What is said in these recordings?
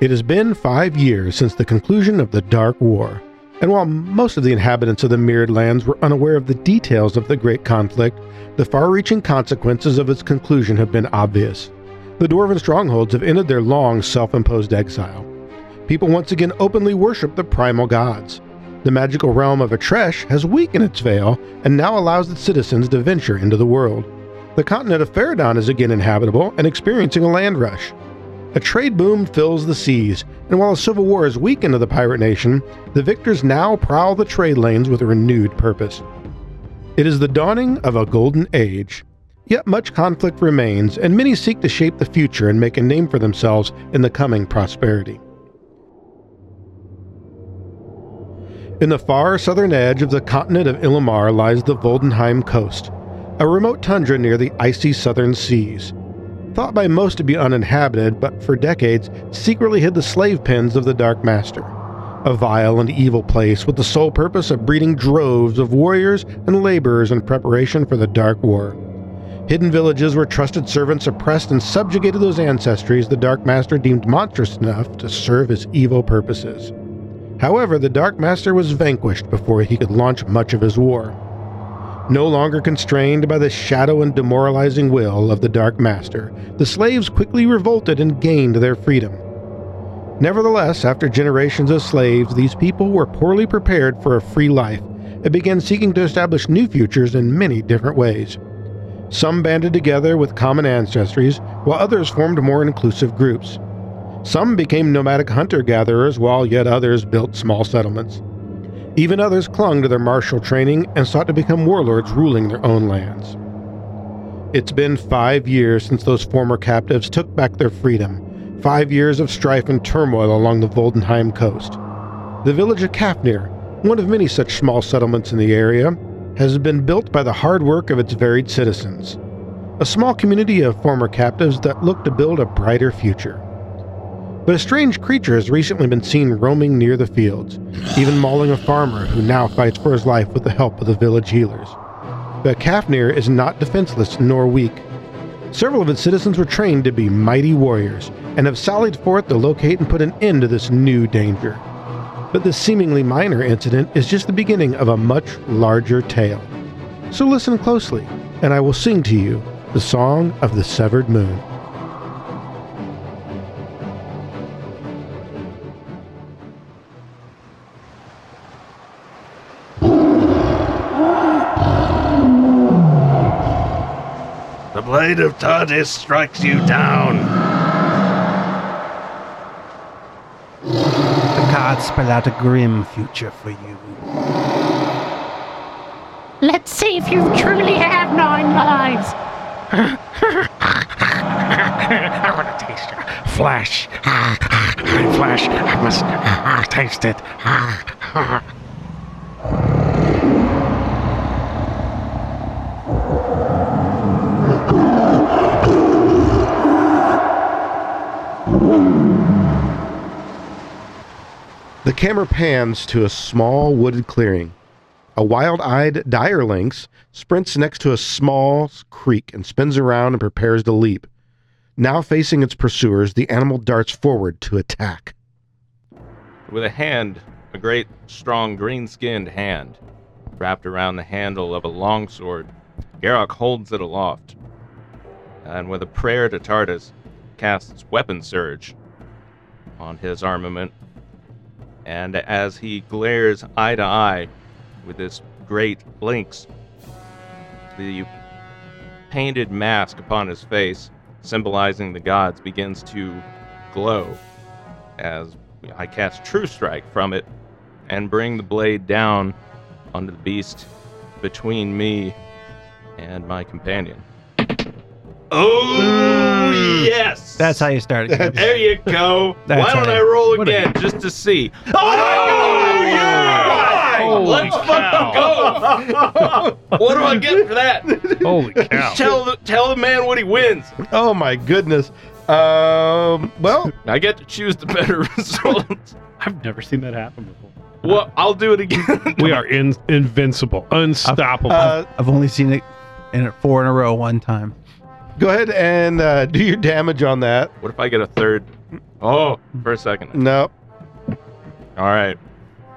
It has been five years since the conclusion of the Dark War, and while most of the inhabitants of the Mirrored Lands were unaware of the details of the Great Conflict, the far reaching consequences of its conclusion have been obvious. The dwarven strongholds have ended their long self imposed exile. People once again openly worship the primal gods. The magical realm of Atresh has weakened its veil and now allows its citizens to venture into the world. The continent of Faradon is again inhabitable and experiencing a land rush. A trade boom fills the seas, and while a civil war has weakened the pirate nation, the victors now prowl the trade lanes with a renewed purpose. It is the dawning of a golden age. Yet much conflict remains, and many seek to shape the future and make a name for themselves in the coming prosperity. In the far southern edge of the continent of Illimar lies the Voldenheim coast, a remote tundra near the icy southern seas. Thought by most to be uninhabited, but for decades secretly hid the slave pens of the Dark Master. A vile and evil place with the sole purpose of breeding droves of warriors and laborers in preparation for the Dark War. Hidden villages where trusted servants oppressed and subjugated those ancestries the Dark Master deemed monstrous enough to serve his evil purposes. However, the Dark Master was vanquished before he could launch much of his war. No longer constrained by the shadow and demoralizing will of the Dark Master, the slaves quickly revolted and gained their freedom. Nevertheless, after generations of slaves, these people were poorly prepared for a free life and began seeking to establish new futures in many different ways. Some banded together with common ancestries, while others formed more inclusive groups. Some became nomadic hunter gatherers, while yet others built small settlements. Even others clung to their martial training and sought to become warlords ruling their own lands. It's been five years since those former captives took back their freedom, five years of strife and turmoil along the Voldenheim coast. The village of Kafnir, one of many such small settlements in the area, has been built by the hard work of its varied citizens. A small community of former captives that look to build a brighter future. But a strange creature has recently been seen roaming near the fields, even mauling a farmer who now fights for his life with the help of the village healers. But Kafnir is not defenseless nor weak. Several of its citizens were trained to be mighty warriors and have sallied forth to locate and put an end to this new danger. But this seemingly minor incident is just the beginning of a much larger tale. So listen closely, and I will sing to you the Song of the Severed Moon. Blade of Tardis strikes you down. The cards spell out a grim future for you. Let's see if you truly have nine lives. I want to taste it. Flesh. Flesh. I must ah, taste it. camera pans to a small wooded clearing. A wild eyed dire lynx sprints next to a small creek and spins around and prepares to leap. Now facing its pursuers, the animal darts forward to attack. With a hand, a great, strong, green skinned hand, wrapped around the handle of a longsword, Garrok holds it aloft, and with a prayer to Tardis, casts Weapon Surge on his armament. And as he glares eye to eye with this great lynx, the painted mask upon his face, symbolizing the gods, begins to glow as I cast True Strike from it and bring the blade down onto the beast between me and my companion. Oh, yes! That's how you start it. There you go. That's Why don't how- I roll what a- again just to see? Oh, yeah! Holy Let's fucking go! what do I get for that? Holy cow. Tell the tell the man what he wins. Oh my goodness. Um, well, I get to choose the better result. I've never seen that happen before. well, I'll do it again. We are in- invincible, unstoppable. uh, I've only seen it in it four in a row one time. Go ahead and uh, do your damage on that. what if I get a third Oh, for a second. No. All right.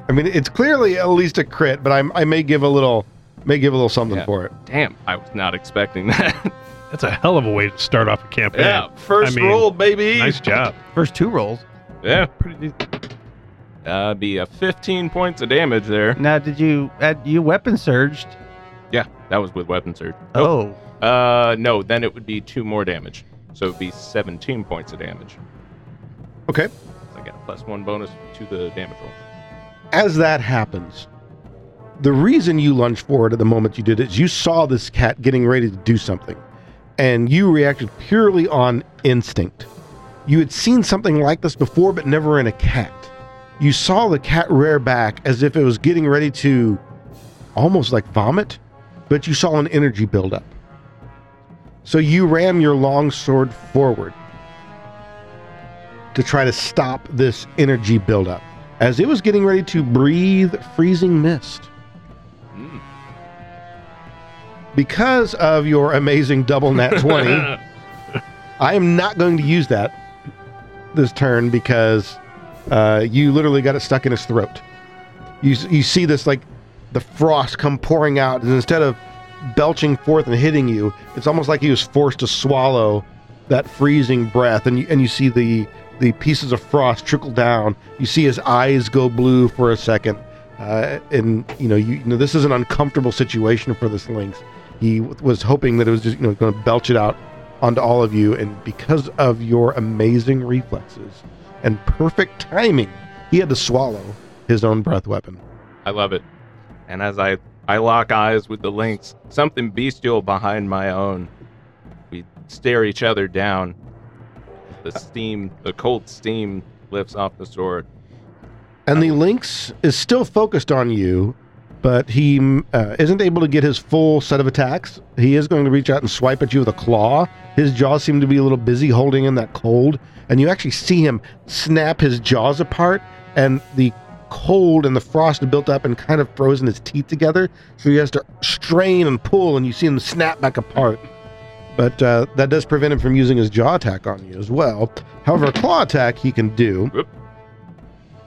I mean, it's clearly at least a crit, but I'm, I may give a little, may give a little something Yeah. for it. Damn, I was not expecting that. That's a hell of a way to start off a campaign. yeah, first I mean, roll, baby. Nice job. First two rolls. Yeah, Pretty decent. that'd be a 15 points of damage there. Now, did you add you weapon surged? Yeah, that was with weapon surge. Oh, Uh, no, then it would be two more damage. So it'd be 17 points of damage. Okay. So I get a plus one bonus to the damage roll. As that happens, the reason you lunged forward at the moment you did is you saw this cat getting ready to do something, and you reacted purely on instinct. You had seen something like this before, but never in a cat. You saw the cat rear back as if it was getting ready to almost like vomit, but you saw an energy buildup. So you ram your long sword forward to try to stop this energy buildup as it was getting ready to breathe freezing mist. Mm. Because of your amazing double nat 20, I am not going to use that this turn because uh, you literally got it stuck in his throat. You, you see this like the frost come pouring out, and instead of belching forth and hitting you, it's almost like he was forced to swallow that freezing breath, and you, and you see the the pieces of frost trickle down. You see his eyes go blue for a second, uh, and you know you, you know this is an uncomfortable situation for this lynx. He w- was hoping that it was just you know going to belch it out onto all of you, and because of your amazing reflexes and perfect timing, he had to swallow his own breath weapon. I love it. And as I, I lock eyes with the lynx, something bestial behind my own, we stare each other down. The steam, the cold steam lifts off the sword. And the lynx is still focused on you, but he mm, uh, isn't able to get his full set of attacks. He is going to reach out and swipe at you with a claw. His jaws seem to be a little busy holding in that cold, and you actually see him snap his jaws apart, and the cold and the frost built up and kind of frozen his teeth together. So he has to strain and pull, and you see him snap back apart. But uh, that does prevent him from using his jaw attack on you as well. However, claw attack he can do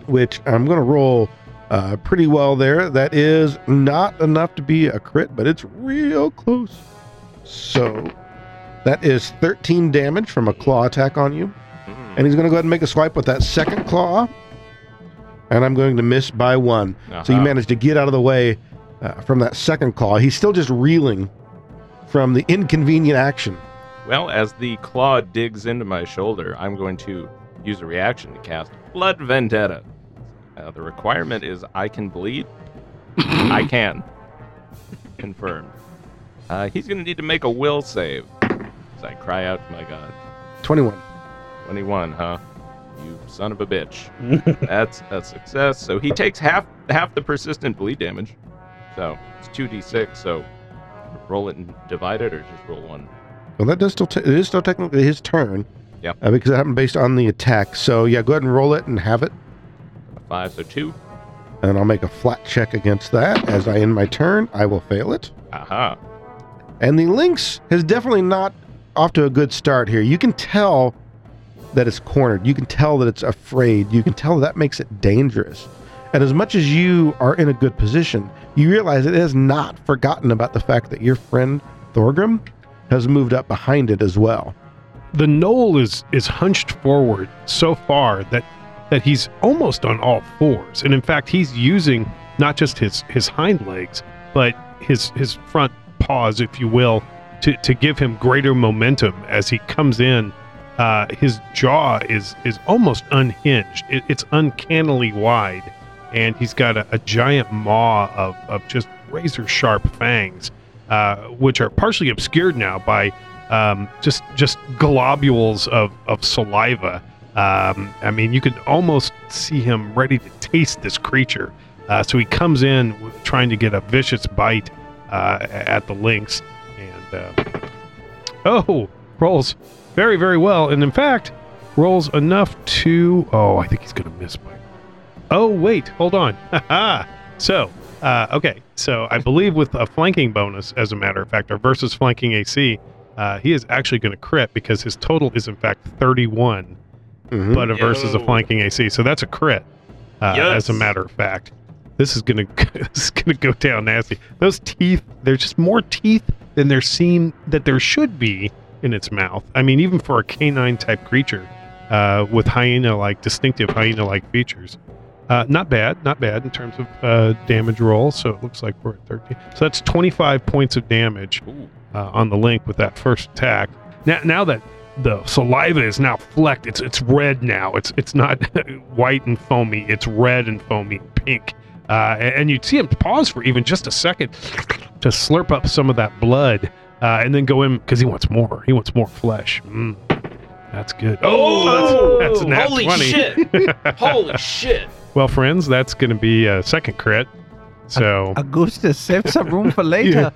which I'm going to roll uh, pretty well there. That is not enough to be a crit, but it's real close. So that is 13 damage from a claw attack on you. Mm. And he's going to go ahead and make a swipe with that second claw. And I'm going to miss by one. So you Uh-huh. managed to get out of the way uh, from that second claw. He's still just reeling from the inconvenient action. Well, as the claw digs into my shoulder, I'm going to use a reaction to cast Blood Vendetta. Uh, the requirement is I can bleed. I can. Confirmed. Uh, he's going to need to make a will save. As I cry out to my god. 21. 21, huh? You son of a bitch. That's a success. So he takes half half the persistent bleed damage. So it's 2d6. So roll it and divide it, or just roll one. Well, that does still t- it is still technically his turn. Yeah. Uh, because it happened based on the attack. So yeah, go ahead and roll it and have it. A five, so two. and I'll make a flat check against that. As I end my turn, I will fail it. Aha. And the Lynx has definitely not off to a good start here. You can tell that it's cornered. You can tell that it's afraid. You can tell that makes it dangerous. And as much as you are in a good position, you realize it has not forgotten about the fact that your friend Thorgrum has moved up behind it as well. The gnoll is is hunched forward so far that that he's almost on all fours, and in fact, he's using not just his his hind legs, but his his front paws, if you will, to to give him greater momentum as he comes in. Uh, his jaw is is almost unhinged. It, it's uncannily wide, and he's got a, a giant maw of of just razor sharp fangs, uh, which are partially obscured now by um, just just globules of, of saliva. Um, I mean, you could almost see him ready to taste this creature. Uh, so he comes in trying to get a vicious bite uh, at the lynx, and uh, oh, rolls very very well, and in fact, rolls enough to oh, I think he's gonna miss by. Oh wait, hold on. So uh, okay, so I believe with a flanking bonus, as a matter of fact, or versus flanking AC, uh, he is actually going to crit because his total is in fact 31. Mhm. but a versus a flanking AC. So that's a crit, uh, as a matter of fact. This is gonna this is gonna go down nasty. Those teeth, there's just more teeth than there seem that there should be in its mouth. I mean, even for a canine type creature, uh, with hyena like distinctive hyena like features. Uh, not bad, not bad in terms of uh, damage roll. So it looks like we're at 13. So that's 25 points of damage uh, on the link with that first attack. Now, now that the saliva is now flecked, it's it's red now. It's it's not white and foamy. It's red and foamy, pink. Uh, and, and you'd see him pause for even just a second to slurp up some of that blood, uh, and then go in because he wants more. He wants more flesh. Mm, that's good. Oh, that's, that's a nat Holy 20. shit! Holy shit! Well, friends, that's going to be a second crit. So, Augustus, save some room for later.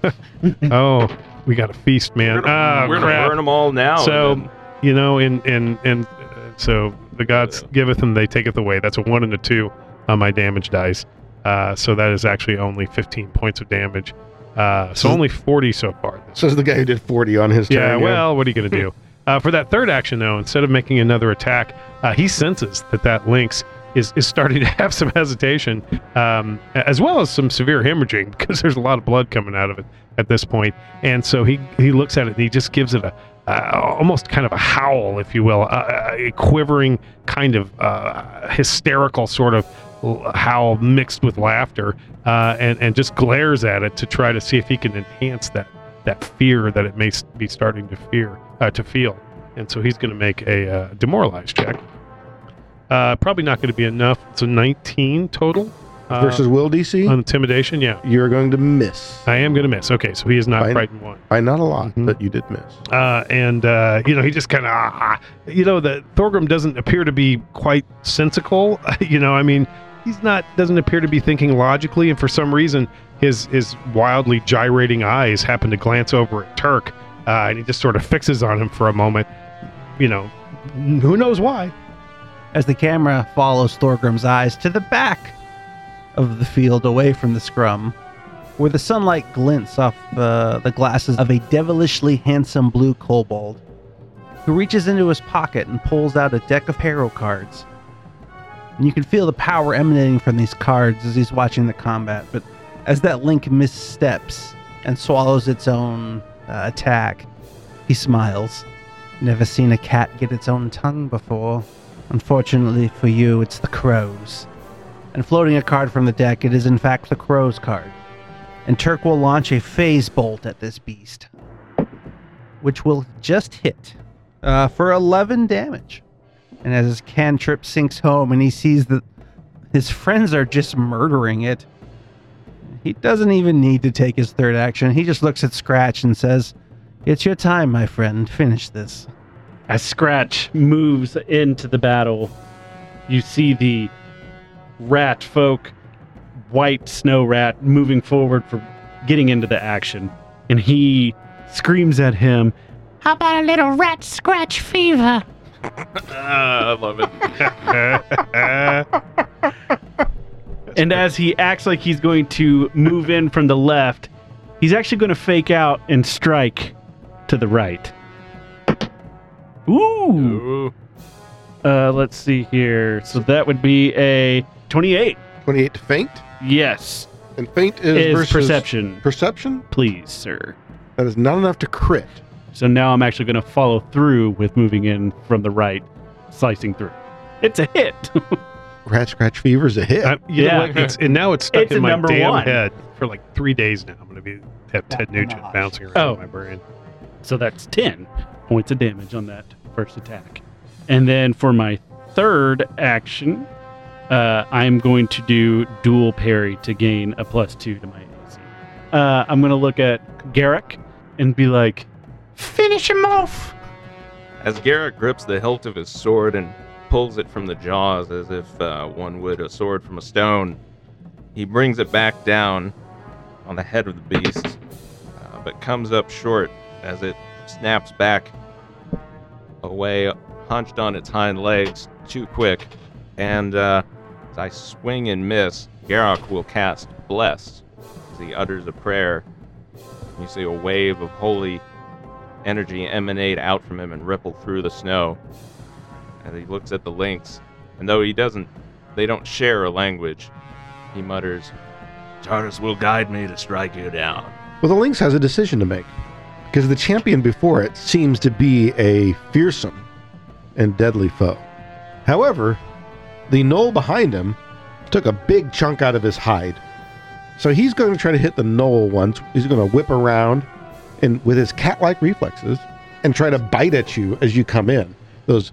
oh, we got a feast, man. We're gonna, Ah, we're crap. gonna burn them all now. So- then- you know, and and and uh, so the gods Yeah. giveth and they taketh away. That's a one and a two on my damage dice. Uh, so that is actually only 15 points of damage. Uh, so So- only 40 so far. Says the guy who did 40 on his Yeah, turn. well, what are you going to do? uh, for that third action, though, instead of making another attack, uh, he senses that that lynx is, is starting to have some hesitation, um, as well as some severe hemorrhaging because there's a lot of blood coming out of it at this point. And so he, he looks at it and he just gives it a uh, almost kind of a howl, if you will, a, a quivering kind of uh, hysterical sort of howl mixed with laughter, uh, and and just glares at it to try to see if he can enhance that that fear that it may be starting to fear uh, to feel. And so he's going to make a uh, demoralize check. Uh, probably not going to be enough. It's a 19 total uh, Versus will DC, on intimidation. Yeah, you're going to miss. I am going to miss. Okay, so he is not Fine. frightened one. By not a lot, Mhm. but you did miss. uh, and uh, you know he just kind of ah, you know that Thorgrum doesn't appear to be quite sensical. you know, I mean, he's not doesn't appear to be thinking logically, and for some reason, his his wildly gyrating eyes happen to glance over at Turk, uh, and he just sort of fixes on him for a moment. You know, who knows why? As the camera follows Thorgrum's eyes to the back of the field away from the scrum, where the sunlight glints off uh, the glasses of a devilishly handsome blue kobold, who reaches into his pocket and pulls out a deck of tarot cards. And you can feel the power emanating from these cards as he's watching the combat, but as that link missteps and swallows its own uh, attack, he smiles. Never seen a cat get its own tongue before. Unfortunately for you, it's the crows. And floating a card from the deck, it is in fact the crow's card. And Turk will launch a phase bolt at this beast, which will just hit uh, for 11 damage. And as his cantrip sinks home and he sees that his friends are just murdering it, he doesn't even need to take his third action. He just looks at Scratch and says, It's your time, my friend. Finish this. As Scratch moves into the battle, you see the rat folk, white snow rat, moving forward for getting into the action. And he screams at him, How about a little rat scratch fever? Ah, I love it. and as he acts like he's going to move in from the left, he's actually going to fake out and strike to the right. Ooh. Ooh. Uh, let's see here. So that would be a 28. 28 to feint? Yes. And feint is, Is versus perception, Perception? please, sir. That is not enough to crit. So now I'm actually going to follow through with moving in from the right, slicing through. It's a hit. Rat scratch fever is a hit. Uh, you Yeah. know what? It's, and now it's stuck It's in a my number damn one. head for like three days now. I'm going to be have Ted That's Nugent nice. bouncing around Oh. in my brain. so that's 10 points of damage on that first attack. And then for my third action, uh, I'm going to do dual parry to gain a plus two to my AC. Uh, I'm going to look at Garrok and be like, Finish him off. As Garrok grips the hilt of his sword and pulls it from the jaws as if uh, one would a sword from a stone, he brings it back down on the head of the beast, uh, but comes up short as it snaps back away, hunched on its hind legs too quick. And uh, as I swing and miss, Garrok will cast Blessed as he utters a prayer. You see a wave of holy energy emanate out from him and ripple through the snow. And he looks at the lynx, and though he doesn't, they don't share a language. He mutters, Tardis will guide me to strike you down. Well, the Lynx has a decision to make because the champion before it seems to be a fearsome and deadly foe. However, the gnoll behind him took a big chunk out of his hide. So he's going to try to hit the gnoll once. He's going to whip around and with his cat-like reflexes and try to bite at you as you come in. Those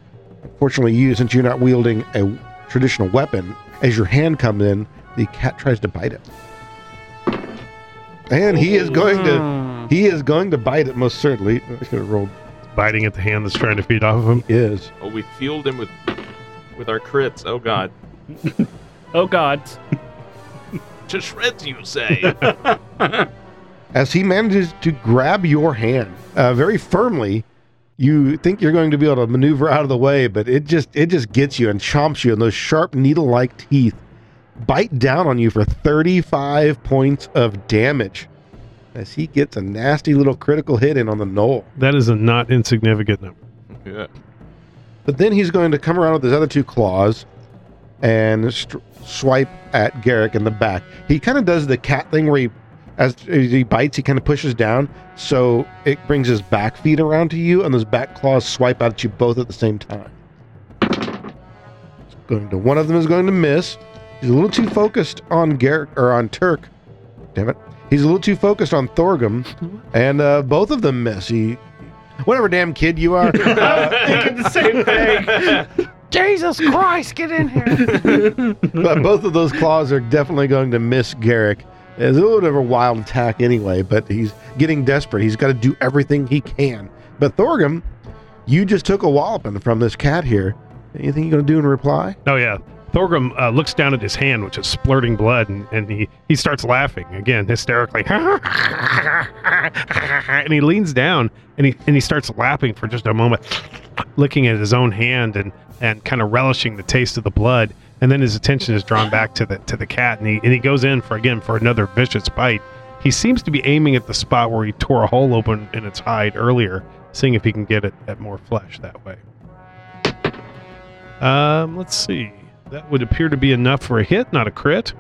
fortunately you since you're not wielding a traditional weapon, as your hand comes in, the cat tries to bite it. And he is going to mm. he is going to bite it most certainly. I should have rolled Biting at the hand that's trying to feed off of him. is. "Oh, we fueled him with with our crits. Oh God, Oh God. to shreds, you say?" as he manages to grab your hand uh, very firmly. You think you're going to be able to maneuver out of the way, but it just it just gets you and chomps you, and those sharp needle-like teeth bite down on you for 35 points of damage. As he gets a nasty little critical hit in on the gnoll. That is a not insignificant number. yeah. But then he's going to come around with his other two claws and str swipe at Garrok in the back. He kind of does the cat thing where he, as, as he bites, he kind of pushes down, so it brings his back feet around to you, and those back claws swipe out at you both at the same time. It's going to one of them is going to miss. He's a little too focused on Garrok or on Turk. Damn it. He's a little too focused on Thorgrum, and uh, both of them miss. He, whatever damn kid you are. Thinking the same thing. Jesus Christ, get in here. but both of those claws are definitely going to miss Garrok. It's a little bit of a wild attack anyway, but he's getting desperate. He's got to do everything he can. But Thorgrum, you just took a walloping from this cat here. Anything you going to do in reply? Oh yeah. Thorgrum uh, looks down at his hand, which is splurting blood, and, and he, he starts laughing again, hysterically. and he leans down and he and he starts laughing for just a moment, looking at his own hand and, and kind of relishing the taste of the blood. And then his attention is drawn back to the to the cat, and he and he goes in for again for another vicious bite. He seems to be aiming at the spot where he tore a hole open in its hide earlier, seeing if he can get it at more flesh that way. Um, let's see. That would appear to be enough for a hit, not a crit.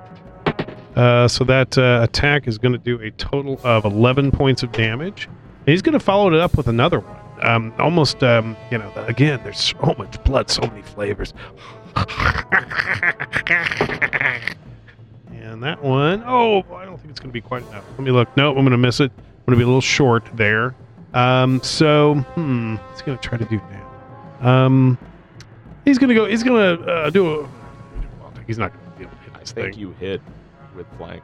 Uh, so that uh, attack is going to do a total of 11 points of damage. And he's going to follow it up with another one. Um, almost, um, you know, again, there's so much blood, so many flavors. And that one, oh, I don't think it's going to be quite enough. Let me look. Nope, I'm going to miss it. I'm going to be a little short there. Um, so, hmm, what's going to try to do now? Um, he's going to go, he's going to uh, do a. He's not going to be able to hit this I think thing. you hit with flank.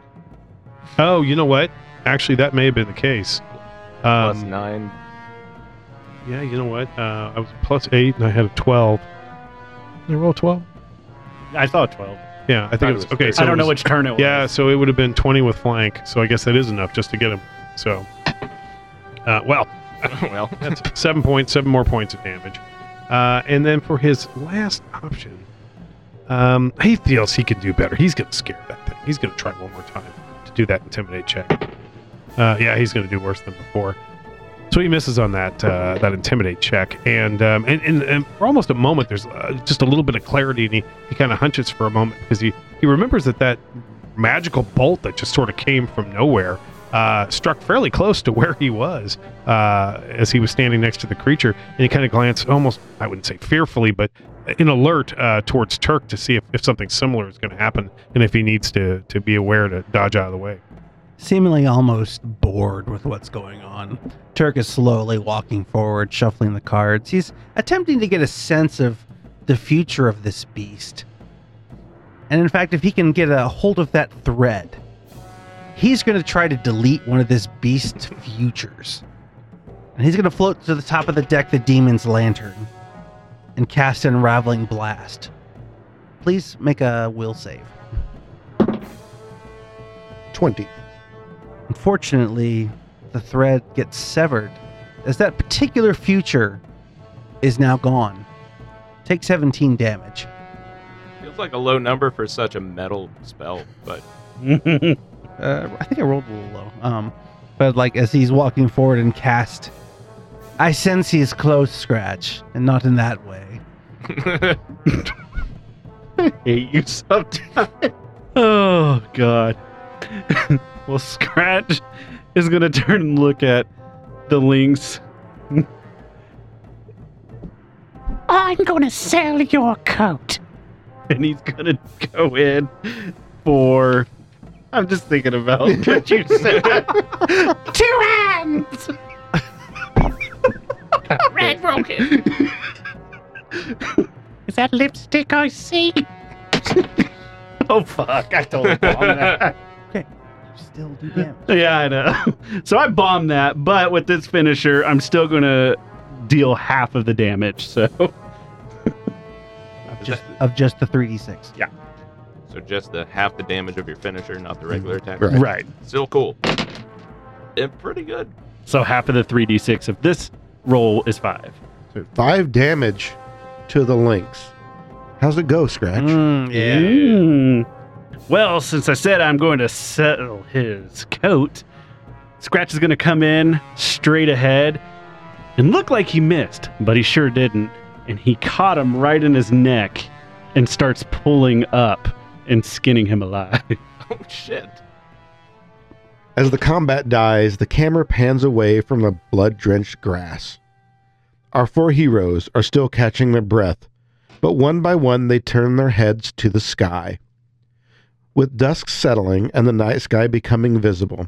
Oh, you know what? Actually, that may have been the case. Um, nine. yeah, you know what? Uh, I was plus eight and I had a 12. I roll 12? I thought 12. Yeah, I think it was. Okay, so I don't know was- which turn it was. Yeah, so it would have been 20 with flank. So I guess that is enough just to get him. So, uh, well, well, that's seven points, seven more points of damage. Uh, and then for his last option, um, he feels he can do better. He's going to scare that thing. He's going to try one more time to do that intimidate check. Uh, yeah, he's going to do worse than before. So he misses on that uh, that intimidate check, and, um, and and and for almost a moment, there's uh, just a little bit of clarity, and he, he kind of hunches for a moment because he he remembers that that magical bolt that just sort of came from nowhere uh, struck fairly close to where he was uh, as he was standing next to the creature, and he kind of glanced almost I wouldn't say fearfully, but in alert uh, towards Turk to see if, if something similar is going to happen, and if he needs to to be aware to dodge out of the way. Seemingly almost bored with what's going on, Turk is slowly walking forward, shuffling the cards. He's attempting to get a sense of the future of this beast. And in fact, if he can get a hold of that thread, he's going to try to delete one of this beast's futures. And he's going to float to the top of the deck the demon's lantern and cast an unraveling blast. Please make a will save. 20. Unfortunately, the thread gets severed as that particular future is now gone. Take 17 damage. feels like a low number for such a metal spell, but Uh, I think I rolled a little low. Um, but like as he's walking forward and cast, I sense he's close, Scratch, and not in that way. hate you sometimes. Oh god. Well, Scratch is gonna turn and look at the lynx. I'm gonna sell your coat. and he's gonna go in for. I'm just thinking about what you said. Two hands. Red broken. Is that lipstick I see? oh fuck! I totally bombed that. Still do damage. yeah, I know. So I bombed that, but with this finisher, I'm still gonna deal half of the damage. So Of just, of just the 3d6. Yeah. So just the half the damage of your finisher, not the regular attack. Right. right. Still cool. And pretty good. So half of the 3d6 of this roll is five. So five damage to the lynx. How's it go, Scratch? Mm, yeah. Mm. Well, since I said I'm going to settle his coat, Scratch is going to come in straight ahead and look like he missed, but he sure didn't. And he caught him right in his neck and starts pulling up and skinning him alive. Oh shit. As the combat dies, the camera pans away from the blood drenched grass. Our four heroes are still catching their breath, but one by one they turn their heads to the sky. With dusk settling and the night sky becoming visible,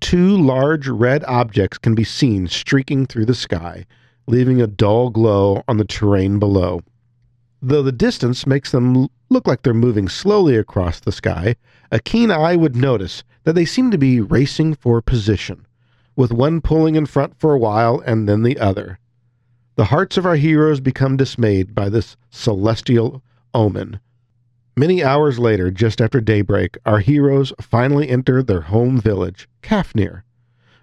two large red objects can be seen streaking through the sky, leaving a dull glow on the terrain below. Though the distance makes them look like they're moving slowly across the sky, a keen eye would notice that they seem to be racing for position, with one pulling in front for a while and then the other. The hearts of our heroes become dismayed by this celestial omen. Many hours later, just after daybreak, our heroes finally enter their home village, Kafnir,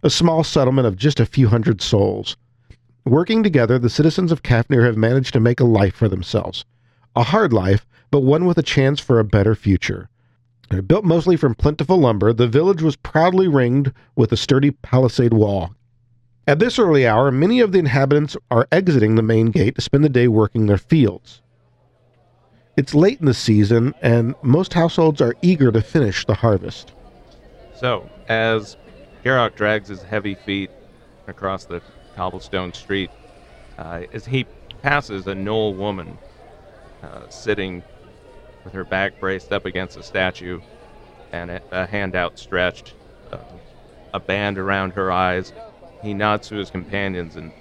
a small settlement of just a few hundred souls. Working together, the citizens of Kafnir have managed to make a life for themselves. A hard life, but one with a chance for a better future. Built mostly from plentiful lumber, the village was proudly ringed with a sturdy palisade wall. At this early hour, many of the inhabitants are exiting the main gate to spend the day working their fields. It's late in the season, and most households are eager to finish the harvest. So, as Garrok drags his heavy feet across the cobblestone street, uh, as he passes a Gnoll woman uh, sitting with her back braced up against a statue and a, a hand outstretched, uh, a band around her eyes, he nods to his companions and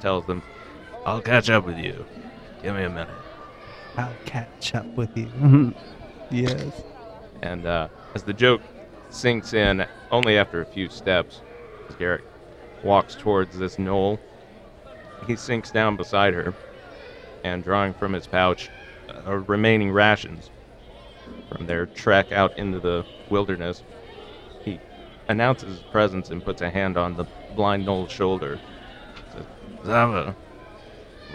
tells them, I'll catch up with you. Give me a minute. I'll catch up with you. yes. And uh, as the joke sinks in, only after a few steps, as Garrok walks towards this gnoll, he sinks down beside her, and drawing from his pouch uh, remaining rations from their trek out into the wilderness, he announces his presence and puts a hand on the blind gnoll's shoulder. Zava,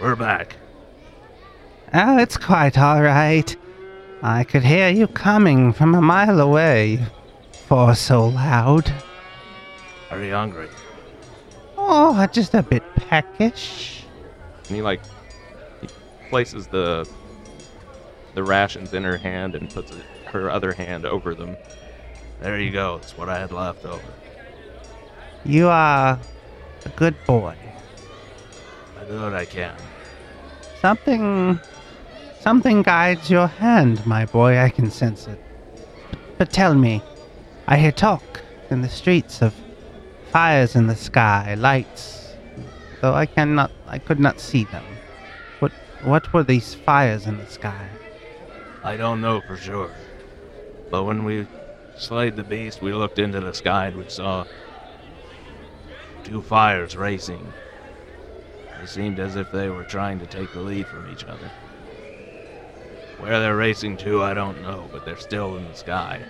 we're back. Oh, it's quite all right. I could hear you coming from a mile away. For so loud. Are you hungry? Oh, just a bit peckish. And he like he places the the rations in her hand and puts it, her other hand over them. There you go. It's what I had left over. You are a good boy. I do what I can. Something. Something guides your hand, my boy. I can sense it. But tell me, I hear talk in the streets of fires in the sky, lights, though I cannot. I could not see them. What? What were these fires in the sky? I don't know for sure. But when we slayed the beast, we looked into the sky and we saw two fires racing. They seemed as if they were trying to take the lead from each other. Where they're racing to, I don't know, but they're still in the sky.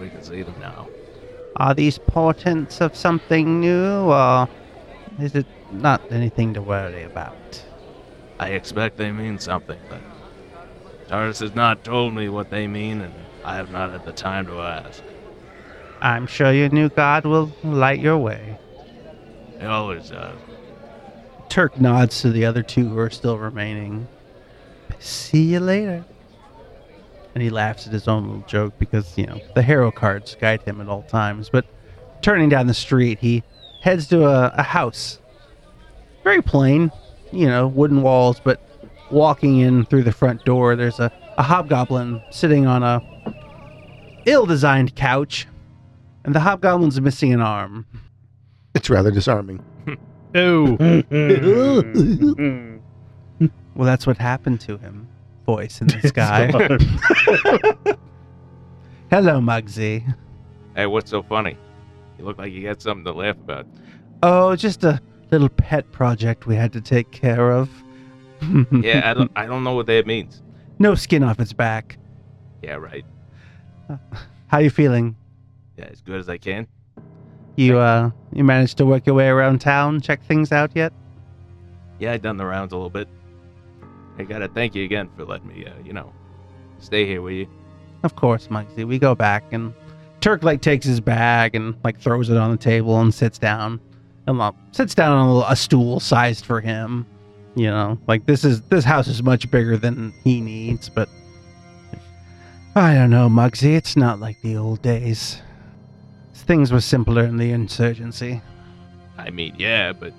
We can see them now. Are these portents of something new, or is it not anything to worry about? I expect they mean something, but Tardis has not told me what they mean, and I have not had the time to ask. I'm sure your new god will light your way. He always does. Turk nods to the other two who are still remaining, See you later. And he laughs at his own little joke because, you know, the Harrow cards guide him at all times. But turning down the street, he heads to a, a house. Very plain, you know, wooden walls, but walking in through the front door, there's a, a hobgoblin sitting on a ill designed couch. And the hobgoblin's missing an arm. It's rather disarming. Oh, Well, that's what happened to him. Voice in the sky. Hello, Mugsy. Hey, what's so funny? You look like you got something to laugh about. Oh, just a little pet project we had to take care of. Yeah, I don't, I don't know what that means. no skin off its back. Yeah, right. How you feeling? Yeah, as good as I can. You uh, you managed to work your way around town, check things out yet? Yeah, I done the rounds a little bit. I gotta thank you again for letting me, uh, you know, stay here with you. Of course, Mugsy. We go back and Turk like takes his bag and like throws it on the table and sits down. And like, sits down on a, little- a stool sized for him. You know, like this is this house is much bigger than he needs, but I don't know, Mugsy. It's not like the old days. Things were simpler in the insurgency. I mean, yeah, but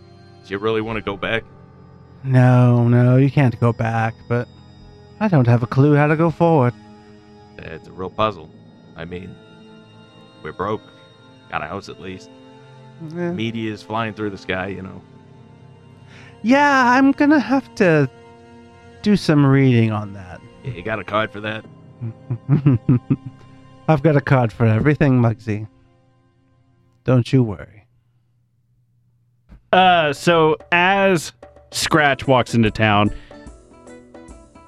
do you really want to go back? No, no, you can't go back, but I don't have a clue how to go forward. It's a real puzzle. I mean, we're broke. Got a house at least. Eh. Media is flying through the sky, you know. Yeah, I'm gonna have to do some reading on that. Yeah, you got a card for that? I've got a card for everything, Muggsy. Don't you worry. Uh, so as Scratch walks into town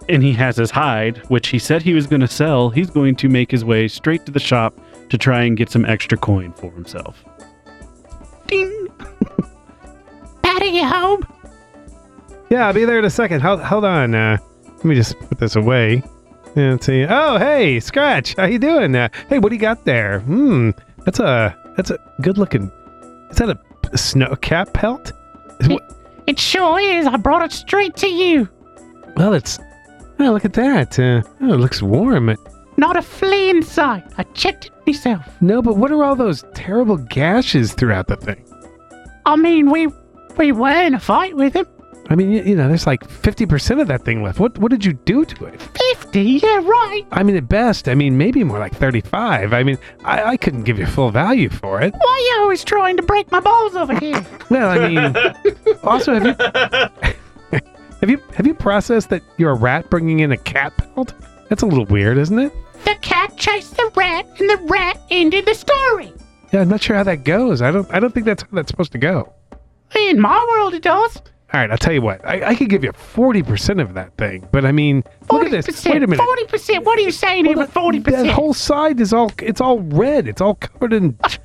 and he has his hide, which he said he was going to sell, he's going to make his way straight to the shop to try and get some extra coin for himself. Ding. Patty, you home? yeah, I'll be there in a second. Hold, hold on. Uh, let me just put this away. And see. Oh, hey, Scratch. How you doing? Uh, hey, what do you got there? Hmm. That's a that's a good looking. Is that a, snow cap pelt? What- It sure is. I brought it straight to you. Well, it's. Oh, look at that. Uh, oh, it looks warm. Not a flea in sight. I checked it myself. No, but what are all those terrible gashes throughout the thing? I mean, we we were in a fight with him. I mean, you, you know, there's like 50% of that thing left. What what did you do to it? Fifty, yeah, right. I mean, at best, I mean, maybe more like 35. I mean, I, I couldn't give you full value for it. Why are you always trying to break my balls over here? Well, I mean, also, have you have you have you processed that you're a rat bringing in a cat pelt? That's a little weird, isn't it? the cat chased the rat, and the rat ended the story. Yeah, I'm not sure how that goes. I don't I don't think that's how that's supposed to go. In my world, it does. All right, I'll tell you what. I, I could give you 40% of that thing, but I mean, look Forty at this. percent. Wait a minute. Forty percent. What are you saying here Well, with Forty percent. that whole side is all it's all red. It's all covered in it's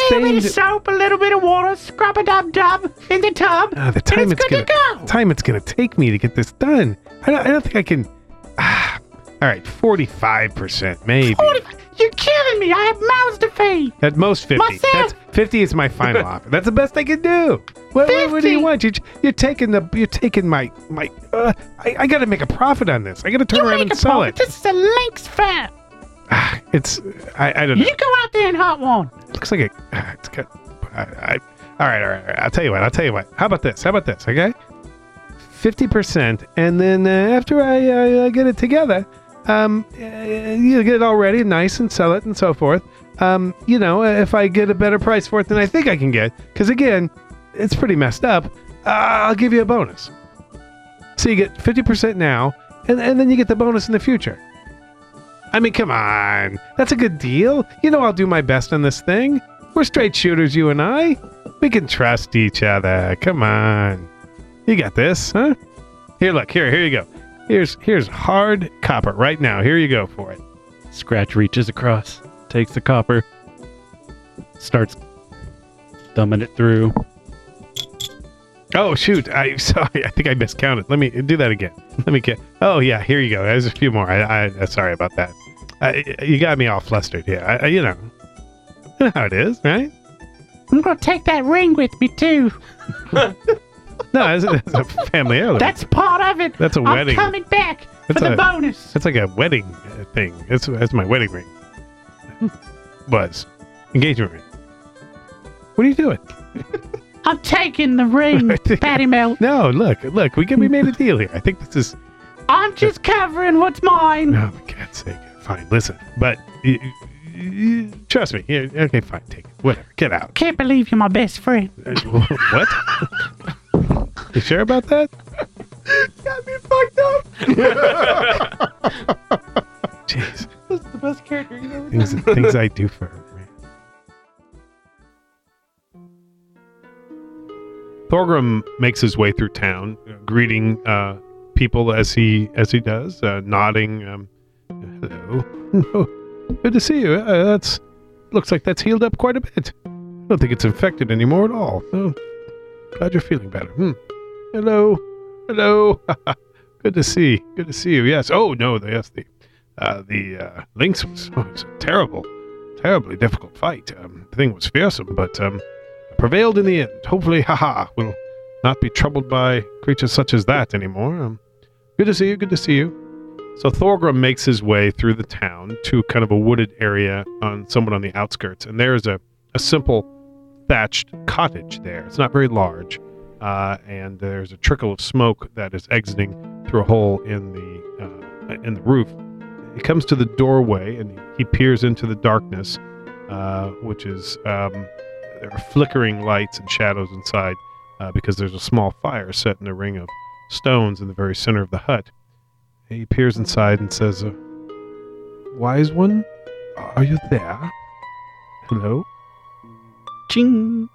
A little bit of stained. soap, a little bit of water, scrub a dub dub in the tub, Ah, the time it's it's good gonna to go. time it's gonna take me to get this done. I don't, I don't think I can. Ah, all right, 45% maybe. 40, you're killing me. I have mouths to feed. At most 50. Myself. That's 50 is my final offer. That's the best I can do. What, what, what do you want? You're, you're taking the you're taking my my. Uh, I, I got to make a profit on this. I got to turn You around make and a sell profit. it. This is a lynx. Ah, it's I, I don't know. You go out there and hot one. looks like a. It's got. I, I, all right, all right, all right. I'll tell you what. I'll tell you what. How about this? How about this? Okay, fifty percent, and then uh, after I, I, I get it together, um, uh, you get it all ready, nice, and sell it, and so forth. Um, you know, if I get a better price for it than I think I can get, because again, it's pretty messed up. Uh, I'll give you a bonus. So you get fifty percent now, and and then you get the bonus in the future. I mean, come on. That's a good deal. You know I'll do my best on this thing. We're straight shooters, you and I. We can trust each other. Come on. You got this, huh? Here, look. Here, here you go. Here's here's hard copper right now. Here you go for it. Scratch reaches across, takes the copper, starts thumbing it through. Oh shoot! I sorry. I think I miscounted. Let me do that again. Let me get. Oh yeah, here you go. There's a few more. I, I sorry about that. I, you got me all flustered here. I, I- you know, you know how it is, right? I'm gonna take that ring with me too. No, it's, it's a family heirloom. That's part of it. That's a I'm wedding. coming back. That's for the a bonus. that's like a wedding uh, thing. That's that's my wedding ring. Was engagement ring. What are you doing? I'm taking the ring, think- Patty Mel. No, look, look. We can we made a deal here. I think this is. I'm just covering what's mine. No, for God's sake. Fine, listen. But trust me. Okay, fine. Take it. Whatever. Get out. Can't believe you're my best friend. Uh, what? You sure about that? Got me fucked up. Jeez. That's the best character you ever Things, things I do for her. man. Thorgrum makes his way through town, uh, greeting uh, people as he as he does, uh, nodding. Um, Hello, Oh, good to see you. Uh, that's looks like that's healed up quite a bit. I don't think it's infected anymore at all. Oh, glad you're feeling better. Hmm. Hello, hello. good to see. Good to see you. Yes. Oh no. Yes. The uh, the uh, lynx was, was terrible, terribly difficult fight. Um, the thing was fearsome, but um, prevailed in the end. Hopefully, haha, will not be troubled by creatures such as that anymore. Um, good to see you. Good to see you. So Thorgrum makes his way through the town to kind of a wooded area on somewhat on the outskirts, and there's a, a simple thatched cottage there. It's not very large, uh, and there's a trickle of smoke that is exiting through a hole in the uh, in the roof. He comes to the doorway and he peers into the darkness, uh, which is um, there are flickering lights and shadows inside uh, because there's a small fire set in a ring of stones in the very center of the hut. He peers inside and says, uh, "Wise one, are you there? Hello? Ching.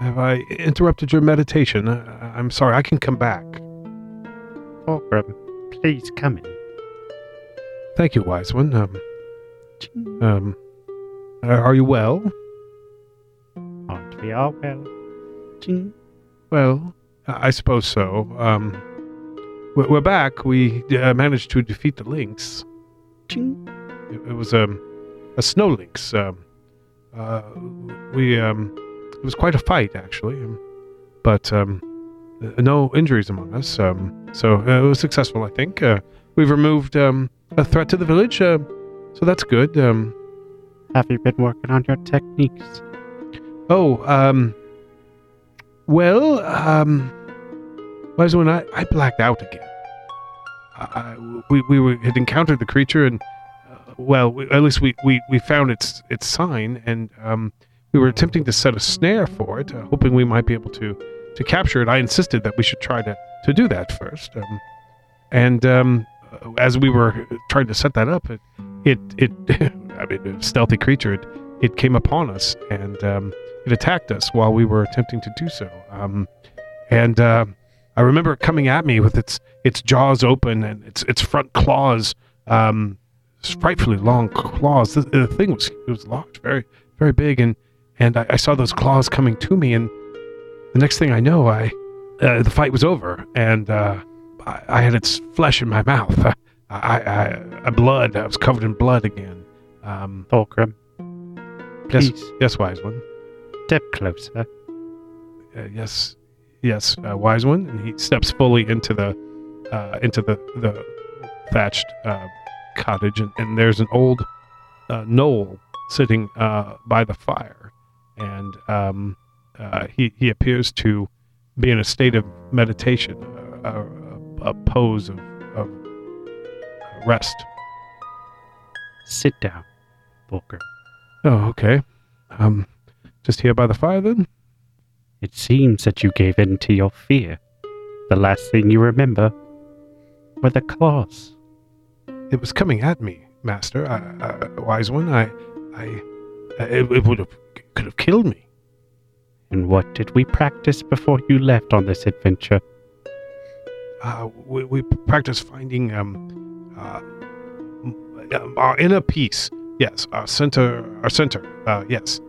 Have I interrupted your meditation? I- I'm sorry. I can come back. Thorgrum, please come in. Thank you, wise one. Um, um, uh, are you well? Aren't we all well? Ching. Well, I suppose so. Um, we're we're back. We uh, managed to defeat the lynx. Ching. It, it was um, a snow lynx. Um, uh, we um, it was quite a fight actually, um, but um, uh, no injuries among us. Um, so uh, it was successful, I think. Uh, we've removed um, a threat to the village, uh, so that's good. Um, Have you been working on your techniques? Oh, um, well, um, was when I, I blacked out again. I, we we were, had encountered the creature, and uh, well, we, at least we, we, we found its its sign, and um, we were attempting to set a snare for it, uh, hoping we might be able to to capture it. I insisted that we should try to to do that first, um, and um, uh, as we were trying to set that up, it it, it I mean, a stealthy creature. It, it came upon us, and um, it attacked us while we were attempting to do so. Um, and uh, I remember it coming at me with its its jaws open and its its front claws, um, frightfully long claws. The, the thing was it was large, very very big, and and I, I saw those claws coming to me, and the next thing I know, I uh, the fight was over, and uh, I, I had its flesh in my mouth. I, I, I blood. I was covered in blood again. Um, Thorgrum, yes, please yes, wise one. step closer. uh, yes, yes, uh, wise one, and he steps fully into the uh, into the the thatched uh, cottage, and, and there's an old uh, gnoll sitting uh, by the fire, and um, uh, he he appears to be in a state of meditation, uh, a, a pose of, of rest. Sit down, Thorgrum. Oh, okay. Um, just here by the fire then. It seems that you gave in to your fear. The last thing you remember were the claws. It was coming at me, Master. I, I, wise one. I, I, it, it would have could have killed me. And what did we practice before you left on this adventure? Uh, we, we practice finding um, uh, m- our inner peace. Yes, our center, our center. Uh, yes,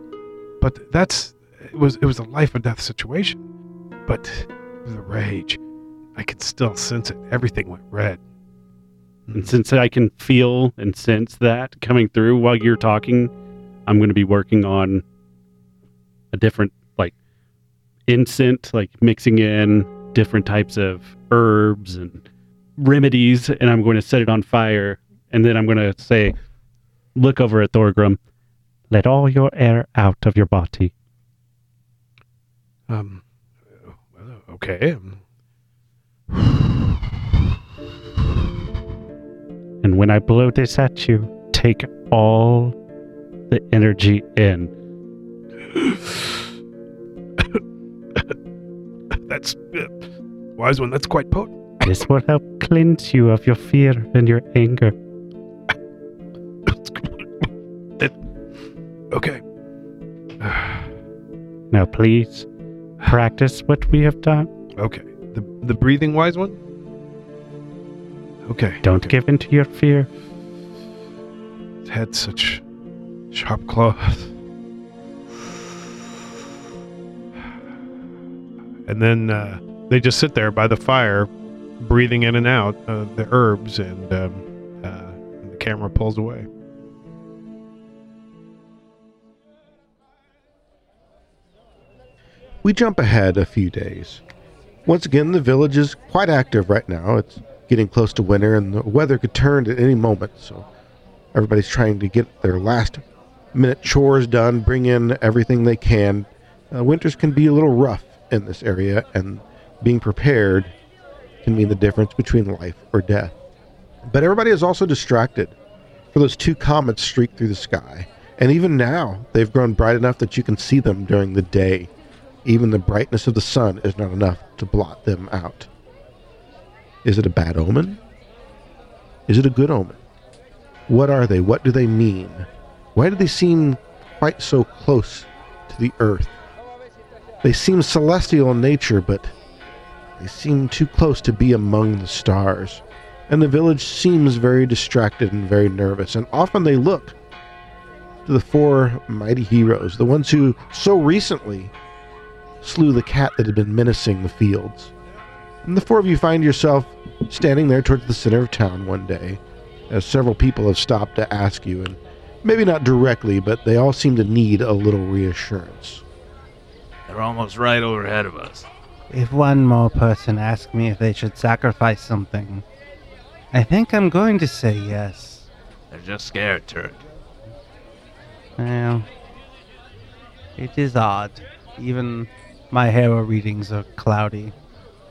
but that's it was it was a life or death situation. But the rage, I could still sense it. Everything went red. And since I can feel and sense that coming through while you're talking, I'm going to be working on a different, like, incense, like mixing in different types of herbs and remedies and I'm going to set it on fire. And then I'm going to say, look over at Thorgrum, let all your air out of your body. Um, okay. And when I blow this at you, take all the energy in. That's uh, wise one. That's quite potent. This will help cleanse you of your fear and your anger. Okay. Now, please practice what we have done. Okay. The the breathing wise one. Okay. Don't okay. give in to your fear. It had such sharp claws. And then uh, they just sit there by the fire, breathing in and out uh, the herbs, and, um, uh, and the camera pulls away. We jump ahead a few days. Once again, the village is quite active right now. It's getting close to winter, and the weather could turn at any moment, so everybody's trying to get their last minute chores done, bring in everything they can. Uh, winters can be a little rough in this area, and being prepared can mean the difference between life or death. But everybody is also distracted, for those two comets streak through the sky, and even now they've grown bright enough that you can see them during the day. Even the brightness of the sun is not enough to blot them out. Is it a bad omen? Is it a good omen? What are they? What do they mean? Why do they seem quite so close to the earth? They seem celestial in nature, but they seem too close to be among the stars. And the village seems very distracted and very nervous, and often they look to the four mighty heroes, the ones who so recently slew the cat that had been menacing the fields. And the four of you find yourself standing there towards the center of town one day, as several people have stopped to ask you, and maybe not directly, but they all seem to need a little reassurance. They're almost right overhead of us. If one more person asks me if they should sacrifice something, I think I'm going to say yes. They're just scared, Turk. Well, it is odd. Even my Harrow readings are cloudy.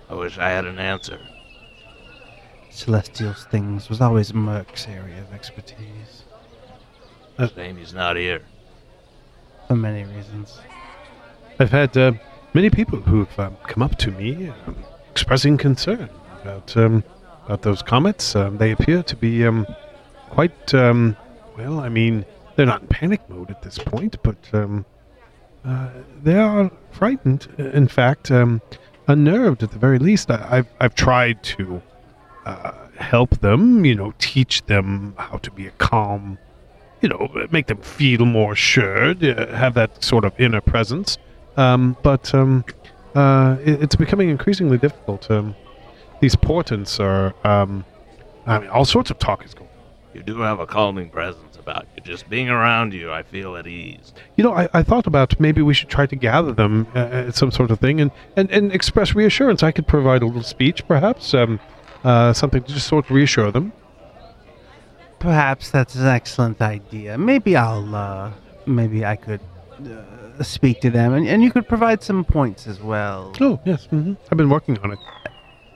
I wish I had an answer. Celestial things was always Merc's area of expertise, Shame he's not here. for many reasons. I've had uh, many people who've um, come up to me um, expressing concern about um, about those comets. Um, they appear to be um, quite um, well. I mean, they're not in panic mode at this point, but uh, they are frightened. In fact, unnerved at the very least. I, I've I've tried to uh, help them. You know, teach them how to be a calm. You know, make them feel more assured, uh, have that sort of inner presence. Um, but um, uh, it, it's becoming increasingly difficult. Um, these portents are, um, I mean, all sorts of talk is going. You do have a calming presence about you. Just being around you, I feel at ease. You know, I, I thought about maybe we should try to gather them uh, at some sort of thing and, and, and express reassurance. I could provide a little speech, perhaps, um, uh, something to just sort of reassure them. Perhaps that's an excellent idea. Maybe I'll, uh, maybe I could uh, speak to them, and, and you could provide some points as well. Oh, yes, hmm I've been working on it.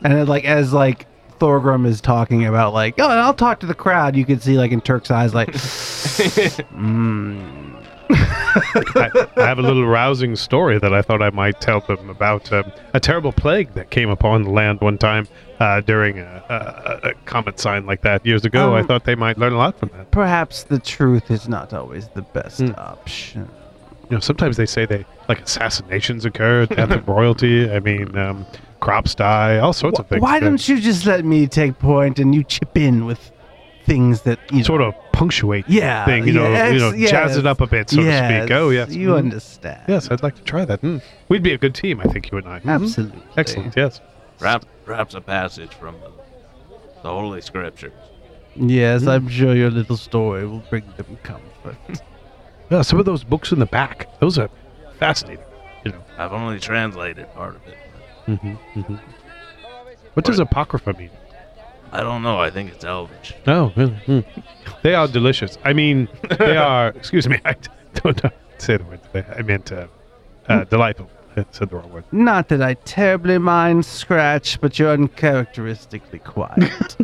And then, like as like Thorgrum is talking about like, oh, and I'll talk to the crowd. You can see like in Turk's eyes, like, mm. I, I have a little rousing story that I thought I might tell them about um, a terrible plague that came upon the land one time uh, during a, a, a comet sign like that years ago. I Um, thought they might learn a lot from that. perhaps the truth is not always the best Hmm. option. You know, sometimes they say they like assassinations occur, death of royalty. I mean, um, crops die, all sorts of things. Why that don't you just let me take point and you chip in with things that you know, sort of punctuate yeah, thing? You know, you know, yes, jazz it up a bit, so to speak. Oh, yes, you Mhm. understand. Yes, I'd like to try that. Mm. We'd be a good team, I think, you and I. Mhm. absolutely. Excellent. Yes. Perhaps, perhaps a passage from the, the Holy Scriptures. Yes, Hmm. I'm sure your little story will bring them comfort. Yeah, some of those books in the back, those are fascinating. You know. I've only translated part of it. Mm-hmm, mm-hmm. What does apocrypha mean? I don't know. I think it's Elvish. Oh, really? Hmm. They are delicious. I mean, they are. excuse me. I don't know. Say the word. Today. I meant uh, uh, delightful. I said the wrong word. Not that I terribly mind Scratch, but you're uncharacteristically quiet.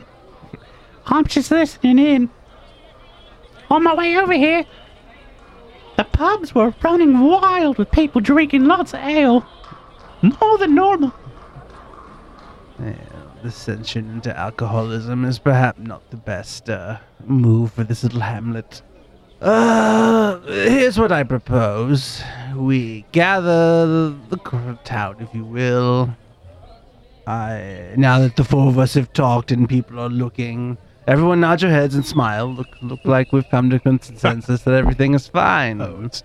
I'm just listening in. On my way over here, the pubs were running wild with people drinking lots of ale. More than normal. Yeah, Dissension into alcoholism is perhaps not the best uh, move for this little hamlet. Uh, here's what I propose. We gather the town, if you will. I now that the four of us have talked and people are looking, everyone nod your heads and smile. Look, look like we've come to consensus that everything is fine. Oh, it's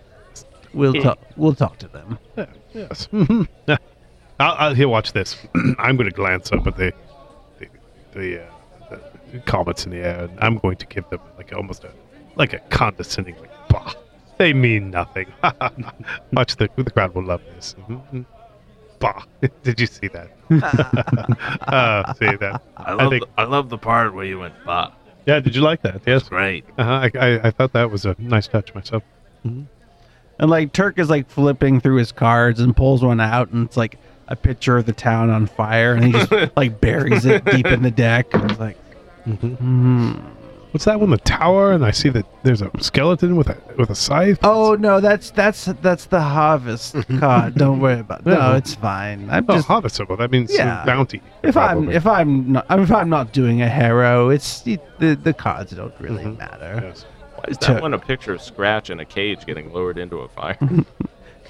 we'll talk. We'll talk to them. yeah, yes. I'll, I'll here. Watch this. I'm going to glance up at the the, the, uh, the comets in the air, and I'm going to give them like almost a like a condescending like, bah. They mean nothing. Much the the crowd will love this. Mhm. Bah. Did you see that? uh, see that? I love, think- the, I love the part where you went, bah. Yeah. Did you like that? Yes. Great. Uh-huh. I, I I thought that was a nice touch myself. And like Turk is like flipping through his cards and pulls one out, and it's like a picture of the town on fire, and he just like buries it deep in the deck. And it's like, hmm. What's that one? The tower, and I see that there's a skeleton with a with a scythe. oh no, that's that's that's the harvest card. Don't worry about. it. No, Yeah. it's fine. I'm Oh, just harvest symbol. That means Yeah. bounty. if I'm if I'm not if I'm not doing a Harrow, it's the the cards don't really Mhm. matter. Yes. Why is Tur- that one a picture of Scratch in a cage getting lowered into a fire?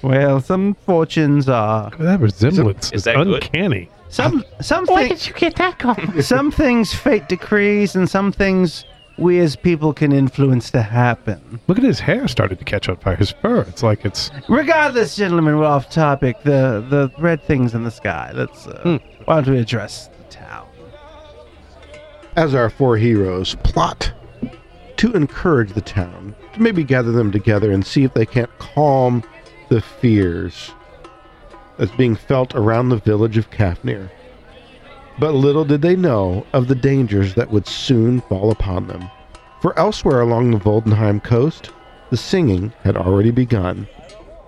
Well, some fortunes are That resemblance Is is, that good? uncanny. some some Where things did you get that from? some things fate decrees, and some things we as people can influence to happen. Look at his hair started to catch on fire. His fur. It's like it's. Regardless, gentlemen, we're off topic. The the red things in the sky. Let's. Uh, Hmm. Why don't we address the town? as our four heroes plot to encourage the town, to maybe gather them together and see if they can't calm the fears that's being felt around the village of Kafnir. But little did they know of the dangers that would soon fall upon them. For elsewhere along the Voldenheim coast, the singing had already begun,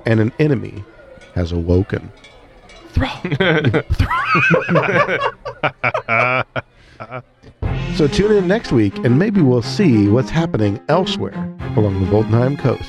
and an enemy has awoken. So tune in next week and maybe we'll see what's happening elsewhere along the Voldenheim coast.